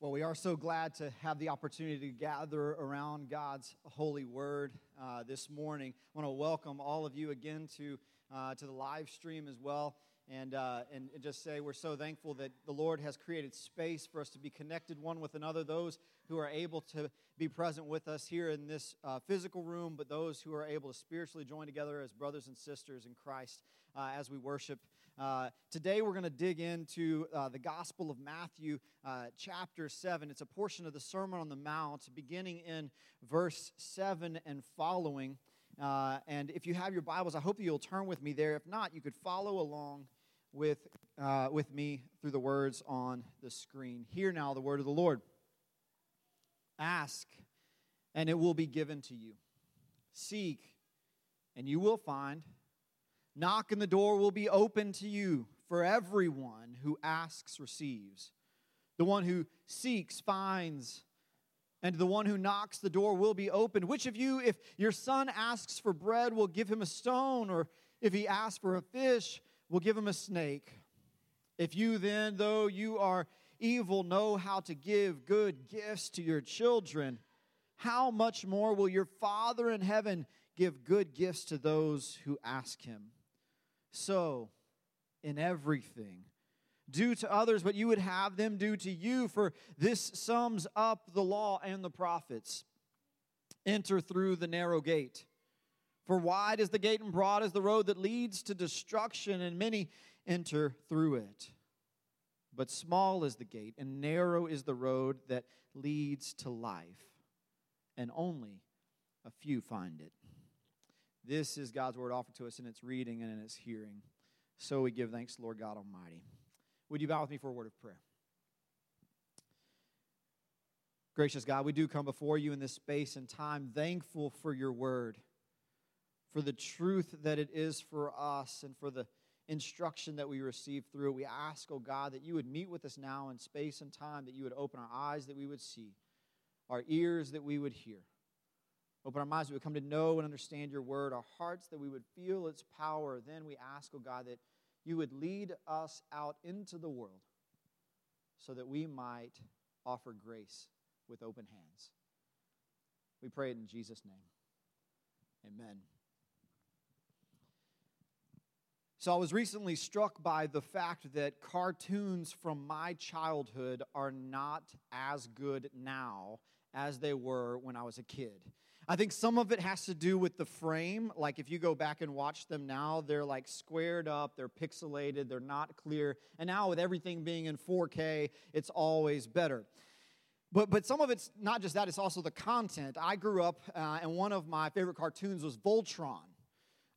Well, we are so glad to have the opportunity to gather around God's holy word uh, this morning. I want to welcome all of you again to, uh, to the live stream as well. And, uh, and, just say we're so thankful that the Lord has created space for us to be connected one with another. Those who are able to be present with us here in this uh, physical room, but those who are able to spiritually join together as brothers and sisters in Christ uh, as we worship uh, today, we're going to dig into uh, the Gospel of Matthew, uh, chapter 7. It's a portion of the Sermon on the Mount, beginning in verse 7 and following. Uh, and if you have your Bibles, I hope you'll turn with me there. If not, you could follow along with, uh, with me through the words on the screen. Hear now the word of the Lord Ask, and it will be given to you. Seek, and you will find. Knock and the door will be open to you, for everyone who asks receives. The one who seeks finds, and the one who knocks the door will be opened. Which of you, if your son asks for bread, will give him a stone, or if he asks for a fish, will give him a snake? If you then, though you are evil, know how to give good gifts to your children, how much more will your Father in heaven give good gifts to those who ask him? So, in everything, do to others what you would have them do to you, for this sums up the law and the prophets. Enter through the narrow gate. For wide is the gate and broad is the road that leads to destruction, and many enter through it. But small is the gate, and narrow is the road that leads to life, and only a few find it. This is God's word offered to us in its reading and in its hearing. So we give thanks, Lord God Almighty. Would you bow with me for a word of prayer? Gracious God, we do come before you in this space and time, thankful for your word, for the truth that it is for us, and for the instruction that we receive through it. We ask, oh God, that you would meet with us now in space and time, that you would open our eyes that we would see, our ears that we would hear. Open our minds that we come to know and understand your word, our hearts that we would feel its power. Then we ask, oh God, that you would lead us out into the world so that we might offer grace with open hands. We pray it in Jesus' name. Amen. So I was recently struck by the fact that cartoons from my childhood are not as good now as they were when I was a kid. I think some of it has to do with the frame. Like if you go back and watch them now, they're like squared up, they're pixelated, they're not clear. And now with everything being in 4K, it's always better. But, but some of it's not just that, it's also the content. I grew up, uh, and one of my favorite cartoons was Voltron.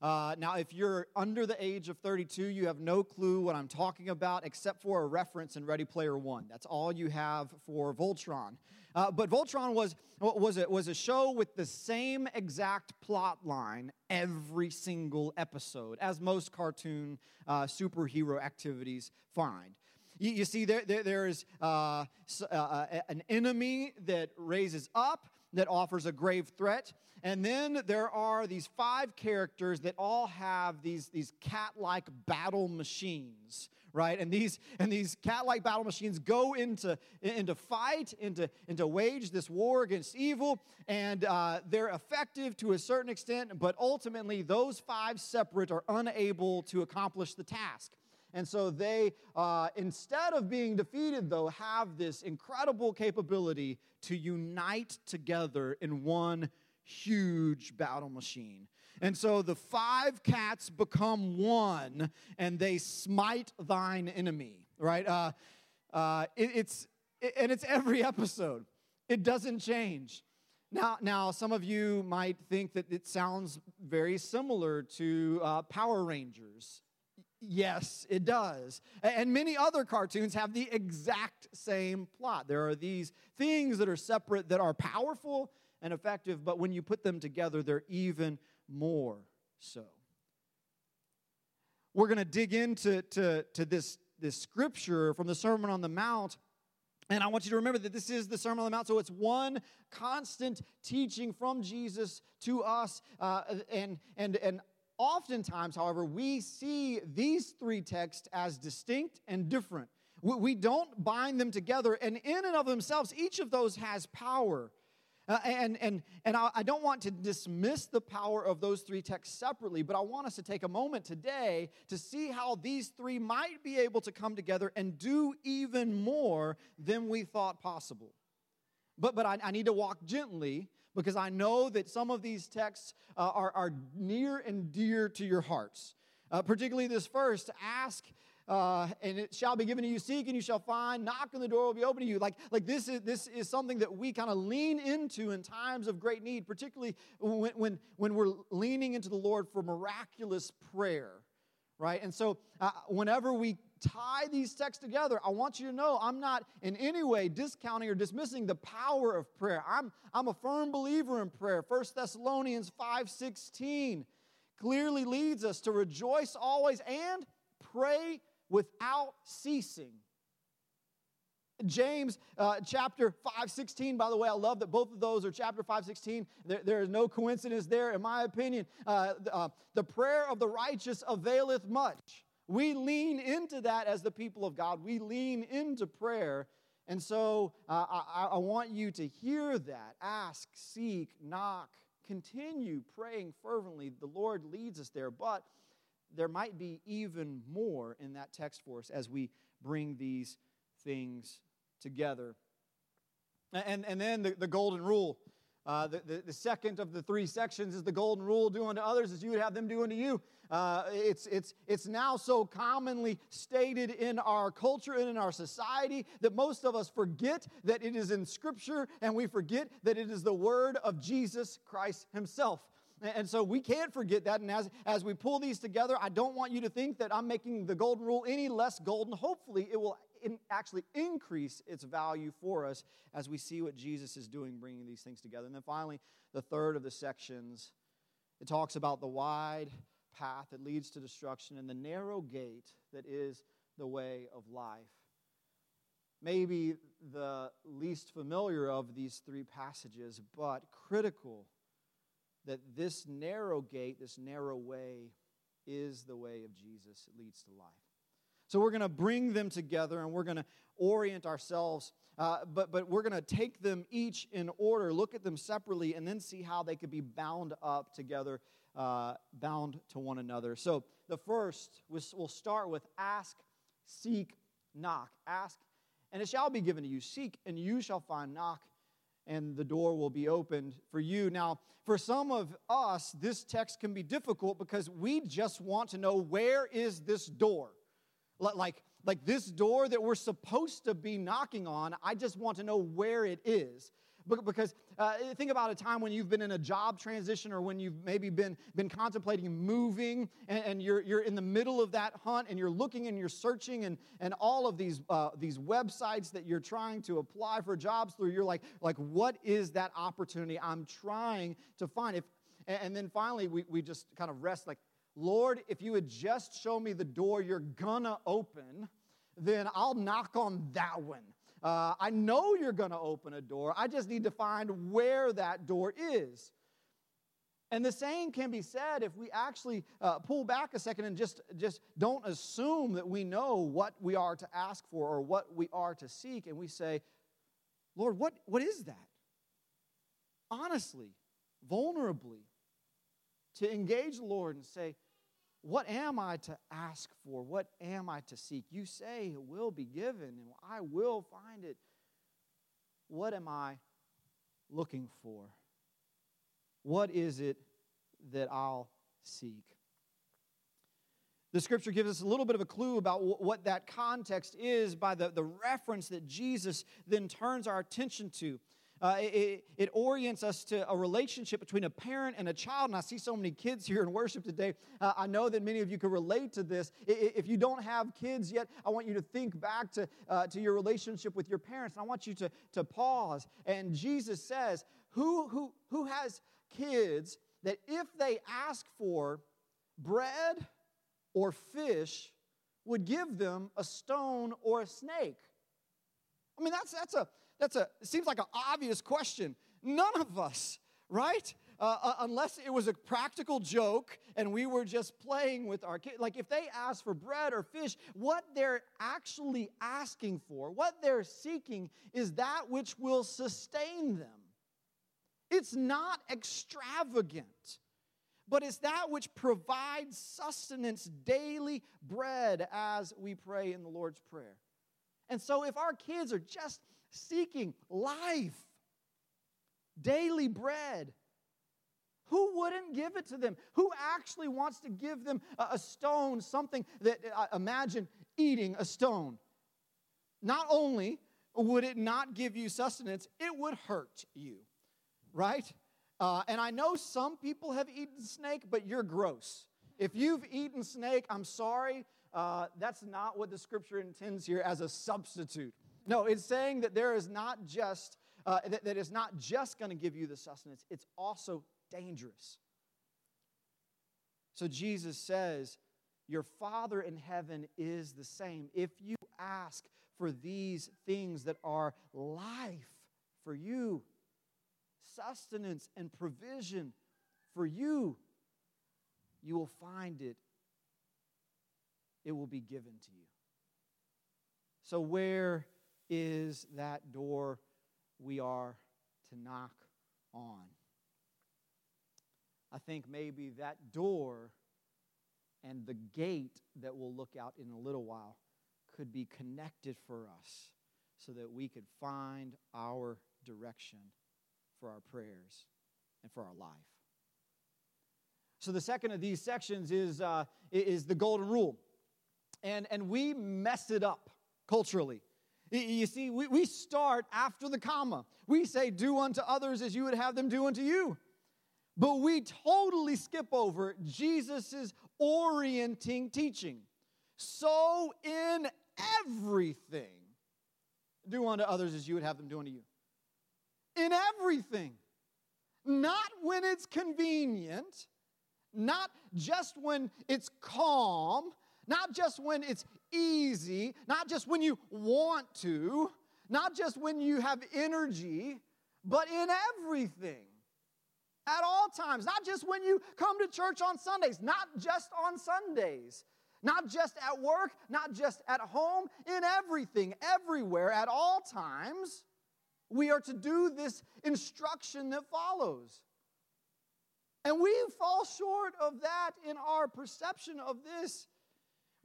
Uh, now, if you're under the age of 32, you have no clue what I'm talking about except for a reference in Ready Player One. That's all you have for Voltron. Uh, but Voltron was, was, a, was a show with the same exact plot line every single episode, as most cartoon uh, superhero activities find. You, see, there, there, there is uh, uh, an enemy that raises up that offers a grave threat. And then there are these five characters that all have these, these cat like battle machines, right? And these, and these cat like battle machines go into, into fight, into, into wage this war against evil. And uh, they're effective to a certain extent, but ultimately, those five separate are unable to accomplish the task. And so they, uh, instead of being defeated, though, have this incredible capability to unite together in one huge battle machine. And so the five cats become one and they smite thine enemy, right? Uh, uh, it, it's, it, and it's every episode, it doesn't change. Now, now, some of you might think that it sounds very similar to uh, Power Rangers Yes, it does. And many other cartoons have the exact same plot. There are these things that are separate that are powerful and effective, but when you put them together, they're even more so. We're going to dig into to, to this, this scripture from the Sermon on the Mount. And I want you to remember that this is the Sermon on the Mount, so it's one constant teaching from Jesus to us. Uh, and, and, and Oftentimes, however, we see these three texts as distinct and different. We don't bind them together, and in and of themselves, each of those has power. Uh, and and, and I, I don't want to dismiss the power of those three texts separately, but I want us to take a moment today to see how these three might be able to come together and do even more than we thought possible. But, but I, I need to walk gently because I know that some of these texts uh, are, are near and dear to your hearts. Uh, particularly this first ask uh, and it shall be given to you. Seek and you shall find. Knock and the door will be open to you. Like, like this is this is something that we kind of lean into in times of great need, particularly when, when, when we're leaning into the Lord for miraculous prayer, right? And so uh, whenever we tie these texts together, I want you to know I'm not in any way discounting or dismissing the power of prayer. I'm, I'm a firm believer in prayer. 1 Thessalonians 5:16 clearly leads us to rejoice always and pray without ceasing. James uh, chapter 5:16 by the way, I love that both of those are chapter 5:16 there, there is no coincidence there, in my opinion. Uh, uh, the prayer of the righteous availeth much. We lean into that as the people of God. We lean into prayer. And so uh, I, I want you to hear that. Ask, seek, knock, continue praying fervently. The Lord leads us there. But there might be even more in that text for us as we bring these things together. And, and then the, the golden rule. Uh, the, the, the, second of the three sections is the golden rule do unto others as you would have them do unto you. Uh, it's, it's, it's now so commonly stated in our culture and in our society that most of us forget that it is in Scripture and we forget that it is the word of Jesus Christ Himself. And so we can't forget that. And as, as we pull these together, I don't want you to think that I'm making the golden rule any less golden. Hopefully, it will in, actually increase its value for us as we see what Jesus is doing, bringing these things together. And then finally, the third of the sections, it talks about the wide path that leads to destruction and the narrow gate that is the way of life. Maybe the least familiar of these three passages, but critical that this narrow gate, this narrow way, is the way of Jesus. It leads to life. So we're going to bring them together and we're going to orient ourselves, uh, but, but we're going to take them each in order, look at them separately, and then see how they could be bound up together, uh, bound to one another. So the first, we'll start with ask, seek, knock. Ask, and it shall be given to you. Seek, and you shall find. Knock, and the door will be opened for you. Now, for some of us, this text can be difficult because we just want to know where is this door? Like, like this door that we're supposed to be knocking on, I just want to know where it is because uh, think about a time when you've been in a job transition or when you've maybe been, been contemplating moving and, and you're, you're in the middle of that hunt and you're looking and you're searching and, and all of these, uh, these websites that you're trying to apply for jobs through, you're like, like, what is that opportunity I'm trying to find? If, and then finally, we, we just kind of rest like, Lord, if you would just show me the door you're gonna open, then I'll knock on that one. Uh, I know you're to open a door. I just need to find where that door is. And the same can be said if we actually uh, pull back a second and just, just don't assume that we know what we are to ask for or what we are to seek. And we say, Lord, what, what is that? Honestly, vulnerably, to engage the Lord and say, what am I to ask for? What am I to seek? You say it will be given, and I will find it. What am I looking for? What is it that I'll seek? The scripture gives us a little bit of a clue about what that context is by the, the reference that Jesus then turns our attention to. Uh, it, it, orients us to a relationship between a parent and a child. And I see so many kids here in worship today. Uh, I know that many of you can relate to this. If you don't have kids yet, I want you to think back to, uh, to your relationship with your parents. And I want you to, to pause. And Jesus says, who, who, who has kids that if they ask for bread or fish, would give them a stone or a snake? I mean, that's, that's a that's a, it seems like an obvious question. None of us, right? uh, uh, unless it was a practical joke and we were just playing with our kids, like if they ask for bread or fish, what they're actually asking for, what they're seeking, is that which will sustain them. It's not extravagant, but it's that which provides sustenance, daily bread, as we pray in the Lord's Prayer. And so, if our kids are just seeking life, daily bread, who wouldn't give it to them? Who actually wants to give them a, stone, something that, uh, imagine eating a stone? Not only would it not give you sustenance, it would hurt you, right? Uh, and I know some people have eaten snake, but you're gross. If you've eaten snake, I'm sorry. Uh, that's not what the scripture intends here as a substitute. No, it's saying that there is not just uh, that, that is not just going to give you the sustenance; it's also dangerous. So Jesus says, Your Father in heaven is the same. If you ask for these things that are life for you, sustenance and provision for you, you will find it. It will be given to you. So, where is that door we are to knock on? I think maybe that door and the gate that we'll look out in a little while could be connected for us so that we could find our direction for our prayers and for our life. So, the second of these sections is, uh, is the golden rule. And, and we mess it up culturally. You see, we, we start after the comma. We say, Do unto others as you would have them do unto you. But we totally skip over Jesus' orienting teaching. So, in everything, do unto others as you would have them do unto you. In everything. Not when it's convenient, not just when it's calm, not just when it's easy, not just when you want to, not just when you have energy, but in everything at all times, not just when you come to church on Sundays, not just on Sundays, not just at work, not just at home, in everything, everywhere, at all times, we are to do this instruction that follows. And we fall short of that in our perception of this.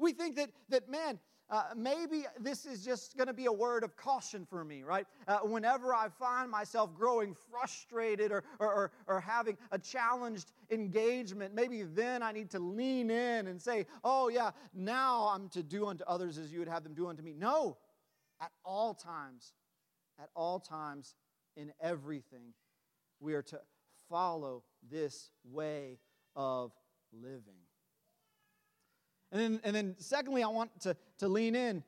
We think that, that man, uh, maybe this is just going to be a word of caution for me, right? Uh, whenever I find myself growing frustrated or, or, or, or, having a challenged engagement, maybe then I need to lean in and say, oh, yeah, now I'm to do unto others as you would have them do unto me. No, at all times, at all times, in everything, we are to follow this way of living. And then, and then secondly, I want to, to lean in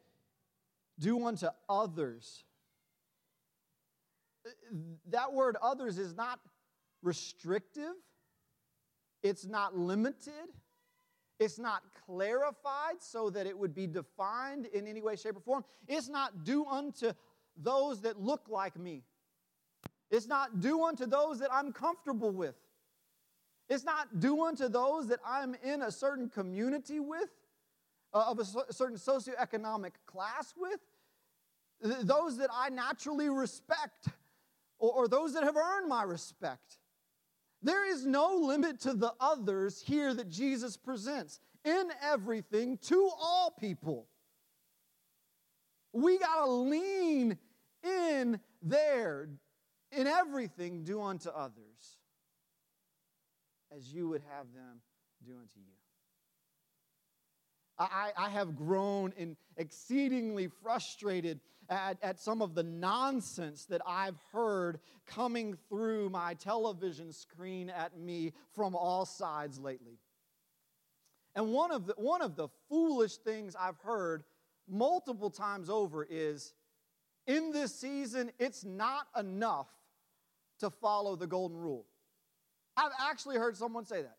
do unto others. That word others is not restrictive, it's not limited, it's not clarified so that it would be defined in any way, shape, or form. It's not do unto those that look like me. It's not do unto those that I'm comfortable with. It's not do unto those that I'm in a certain community with, uh, of a certain socioeconomic class with, those that I naturally respect, or, or those that have earned my respect. There is no limit to the others here that Jesus presents in everything to all people. We got to lean in there. In everything, do unto others as you would have them do unto you. I, I have grown in exceedingly frustrated at, at some of the nonsense that I've heard coming through my television screen at me from all sides lately. And one of the, one of the foolish things I've heard multiple times over is in this season, it's not enough to follow the golden rule. I've actually heard someone say that.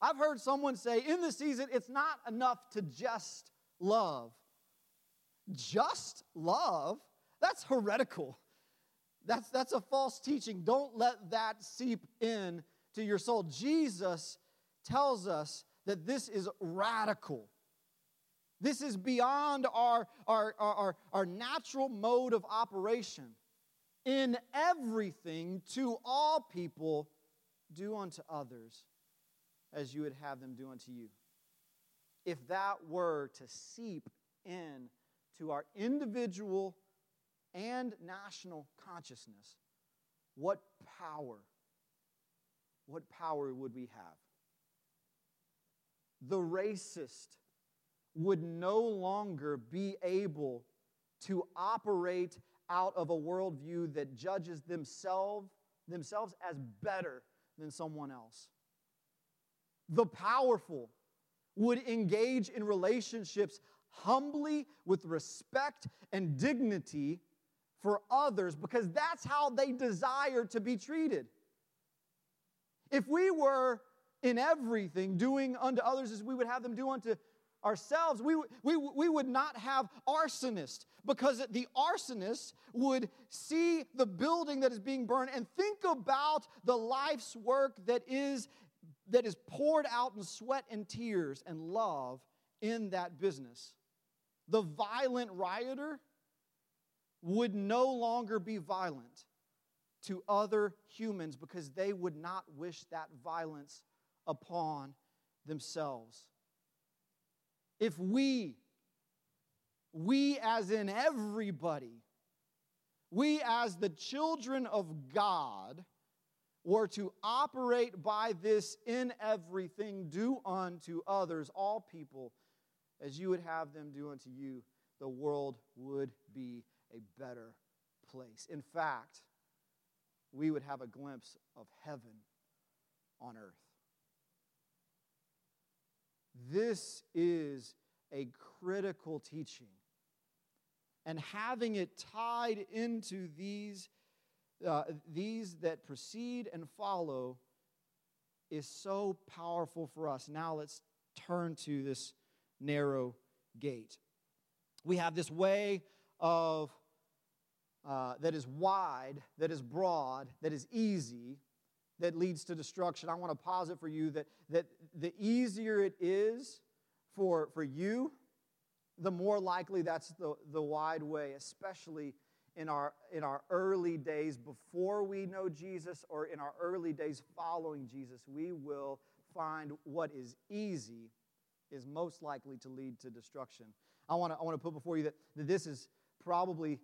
I've heard someone say in this season, it's not enough to just love. Just love? That's heretical. That's, that's a false teaching. Don't let that seep in to your soul. Jesus tells us that this is radical. This is beyond our, our, our, our, natural mode of operation. In everything, to all people, do unto others as you would have them do unto you. If that were to seep in to our individual and national consciousness, what power, what power would we have? The racist would no longer be able to operate out of a worldview that judges themselves, themselves as better than someone else. The powerful would engage in relationships humbly with respect and dignity for others because that's how they desire to be treated. If we were in everything doing unto others as we would have them do unto ourselves, we, we, we would not have arsonists because the arsonist would see the building that is being burned and think about the life's work that is, that is poured out in sweat and tears and love in that business. The violent rioter would no longer be violent to other humans because they would not wish that violence upon themselves. If we, we as in everybody, we as the children of God, were to operate by this in everything, do unto others, all people, as you would have them do unto you, the world would be a better place. In fact, we would have a glimpse of heaven on earth. This is a critical teaching. And having it tied into these, uh, these that precede and follow is so powerful for us. Now let's turn to this narrow gate. We have this way of uh, that is wide, that is broad, that is easy, that leads to destruction. I want to posit for you that, that the easier it is for, for you, the more likely that's the, the wide way, especially in our, in our early days before we know Jesus or in our early days following Jesus. We will find what is easy is most likely to lead to destruction. I want to, I want to put before you that, that this is probably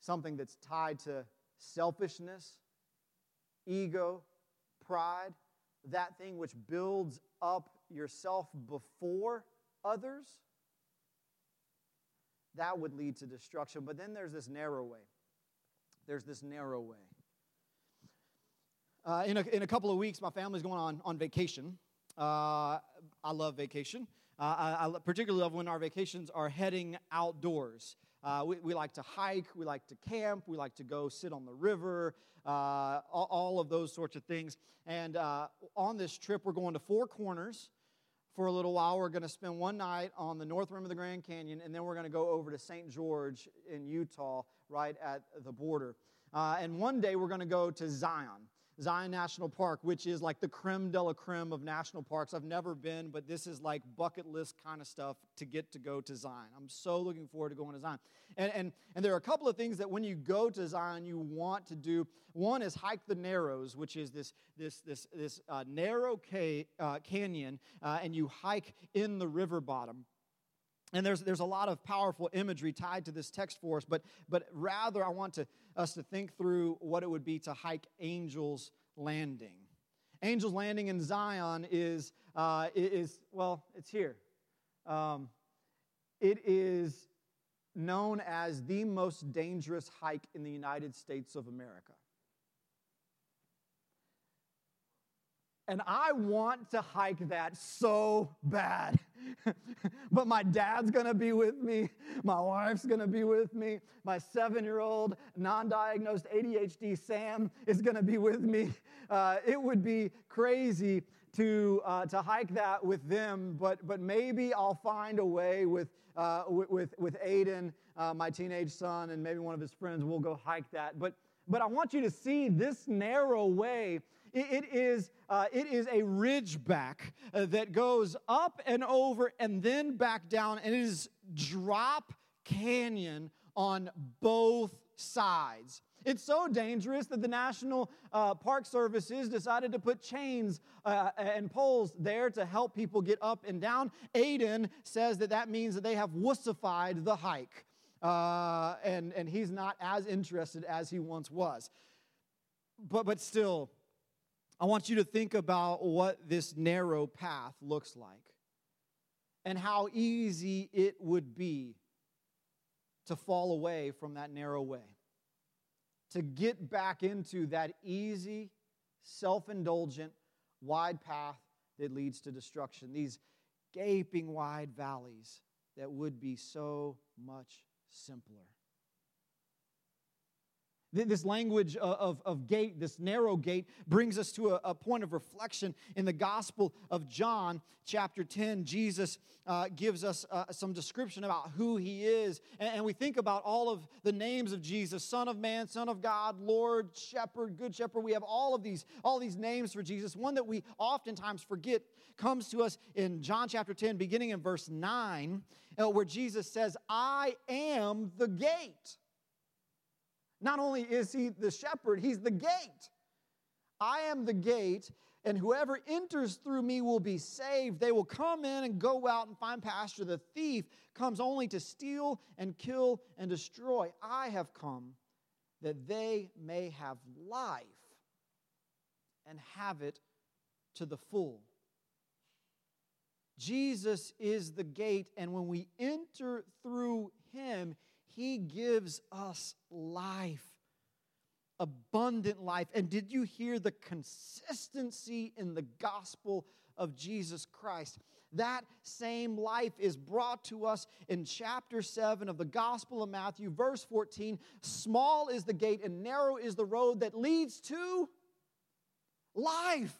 something that's tied to selfishness, ego, pride, that thing which builds up yourself before others, that would lead to destruction. But then there's this narrow way. There's this narrow way. Uh, in, a, in a couple of weeks, my family's going on, on vacation. Uh, I love vacation. Uh, I, I, particularly love when our vacations are heading outdoors. Uh, we, we, like to hike, we like to camp, we like to go sit on the river, uh, all, all, of those sorts of things. And uh, on this trip, we're going to Four Corners for a little while. We're going to spend one night on the north rim of the Grand Canyon, and then we're going to go over to St. George in Utah, right at the border. Uh, and one day, we're going to go to Zion. Zion National Park, which is like the creme de la creme of national parks. I've never been, but this is like bucket list kind of stuff to get to go to Zion. I'm so looking forward to going to Zion. And, and, and there are a couple of things that when you go to Zion, you want to do. One is hike the Narrows, which is this, this, this, this uh, narrow ca- uh, canyon, uh, and you hike in the river bottom. And there's, there's a lot of powerful imagery tied to this text for us, but, but rather I want to, us to think through what it would be to hike Angel's Landing. Angel's Landing in Zion is, uh, is well, it's here. Um, it is known as the most dangerous hike in the United States of America. And I want to hike that so bad. but my dad's gonna be with me. My wife's gonna be with me. My seven year old non diagnosed ADHD Sam is gonna be with me. Uh, it would be crazy to, uh, to hike that with them, but, but maybe I'll find a way with, uh, with, with, Aiden, uh, my teenage son, and maybe one of his friends, we'll go hike that. But but I want you to see this narrow way. It, it is, uh, it is a ridgeback uh, that goes up and over and then back down, and it is drop canyon on both sides. It's so dangerous that the National uh, Park Services decided to put chains uh, and poles there to help people get up and down. Aiden says that that means that they have wussified the hike, uh, and, and he's not as interested as he once was. But, but still, I want you to think about what this narrow path looks like and how easy it would be to fall away from that narrow way to get back into that easy, self indulgent, wide path that leads to destruction. These gaping wide valleys that would be so much simpler. This language of, of gate, this narrow gate, brings us to a, a point of reflection in the Gospel of John, chapter 10. Jesus uh, gives us uh, some description about who he is. And, and, we think about all of the names of Jesus Son of Man, Son of God, Lord, Shepherd, Good Shepherd. We have all of these, all these names for Jesus. One that we oftentimes forget comes to us in John chapter 10, beginning in verse 9, uh, where Jesus says, I am the gate. Not only is he the shepherd, he's the gate. I am the gate, and whoever enters through me will be saved. They will come in and go out and find pasture. The thief comes only to steal and kill and destroy. I have come that they may have life and have it to the full. Jesus is the gate, and when we enter through him, he gives us life, abundant life. And did you hear the consistency in the gospel of Jesus Christ? That same life is brought to us in chapter 7 of the Gospel of Matthew, verse 14. Small is the gate and narrow is the road that leads to life.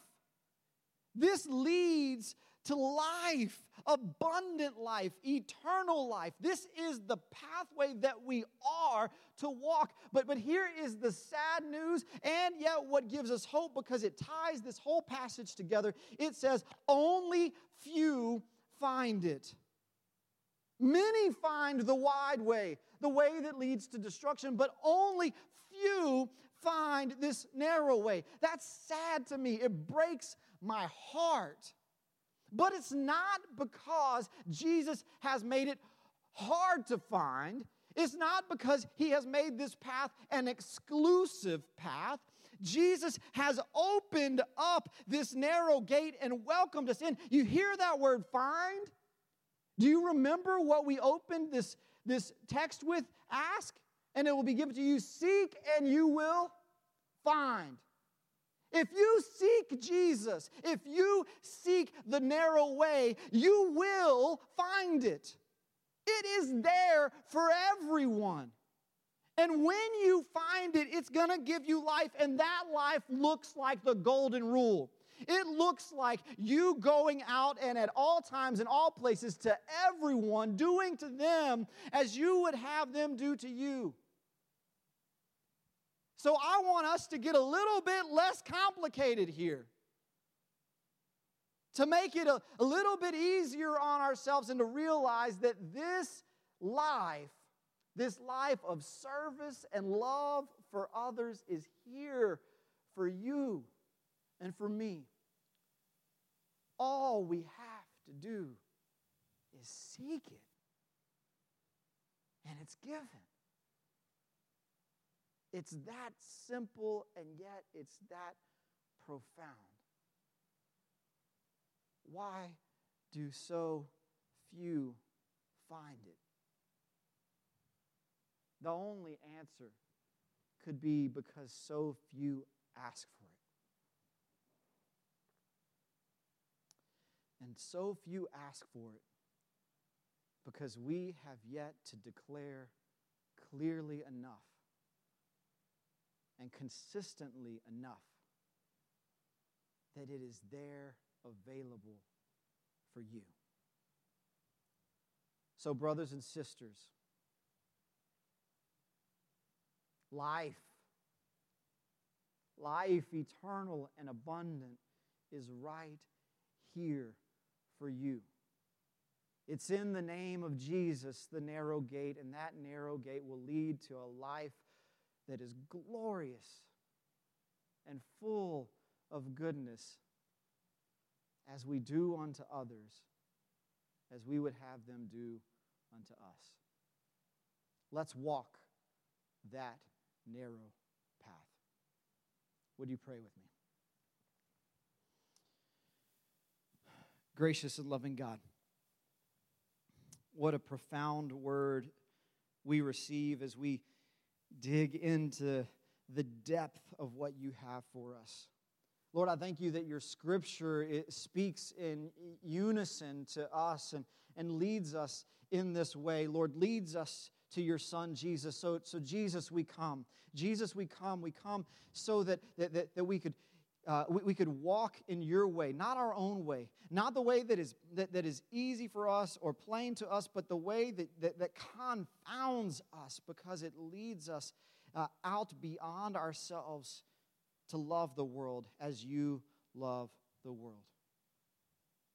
This leads to life, abundant life, eternal life. This is the pathway that we are to walk. But, but here is the sad news, and yet what gives us hope because it ties this whole passage together. It says, Only few find it. Many find the wide way, the way that leads to destruction, but only few find this narrow way. That's sad to me. It breaks my heart. But it's not because Jesus has made it hard to find. It's not because he has made this path an exclusive path. Jesus has opened up this narrow gate and welcomed us in. You hear that word find? Do you remember what we opened this, this text with? Ask, and it will be given to you. Seek, and you will find. If you seek Jesus, if you seek the narrow way, you will find it. It is there for everyone. And when you find it, it's going to give you life, and that life looks like the golden rule. It looks like you going out and at all times in all places to everyone, doing to them as you would have them do to you. So I want us to get a little bit less complicated here. To make it a, a little bit easier on ourselves and to realize that this life, this life of service and love for others, is here for you and for me. All we have to do is seek it, and it's given. It's that simple, and yet it's that profound. Why do so few find it? The only answer could be because so few ask for it. And so few ask for it because we have yet to declare clearly enough and consistently enough that it is there available for you. So, brothers and sisters, life, life eternal and abundant is right here for you. It's in the name of Jesus, the narrow gate, and that narrow gate will lead to a life that is glorious and full of goodness as we do unto others, as we would have them do unto us. Let's walk that narrow path. Would you pray with me? Gracious and loving God, what a profound word we receive as we dig into the depth of what you have for us. Lord, I thank you that your scripture it speaks in unison to us and, and leads us in this way. Lord, leads us to your son Jesus. So, so Jesus, we come. Jesus, we come. We come so that, that, that, that we could uh, we, we, could walk in your way, not our own way, not the way that is, that, that is easy for us or plain to us, but the way that, that, that confounds us because it leads us uh, out beyond ourselves to love the world as you love the world.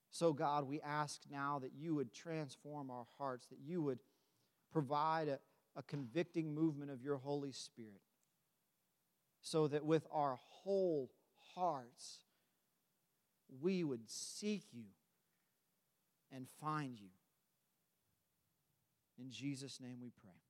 So, God, we ask now that you would transform our hearts, that you would provide a, a convicting movement of your Holy Spirit, so that with our whole hearts, we would seek you and find you. In Jesus' name we pray.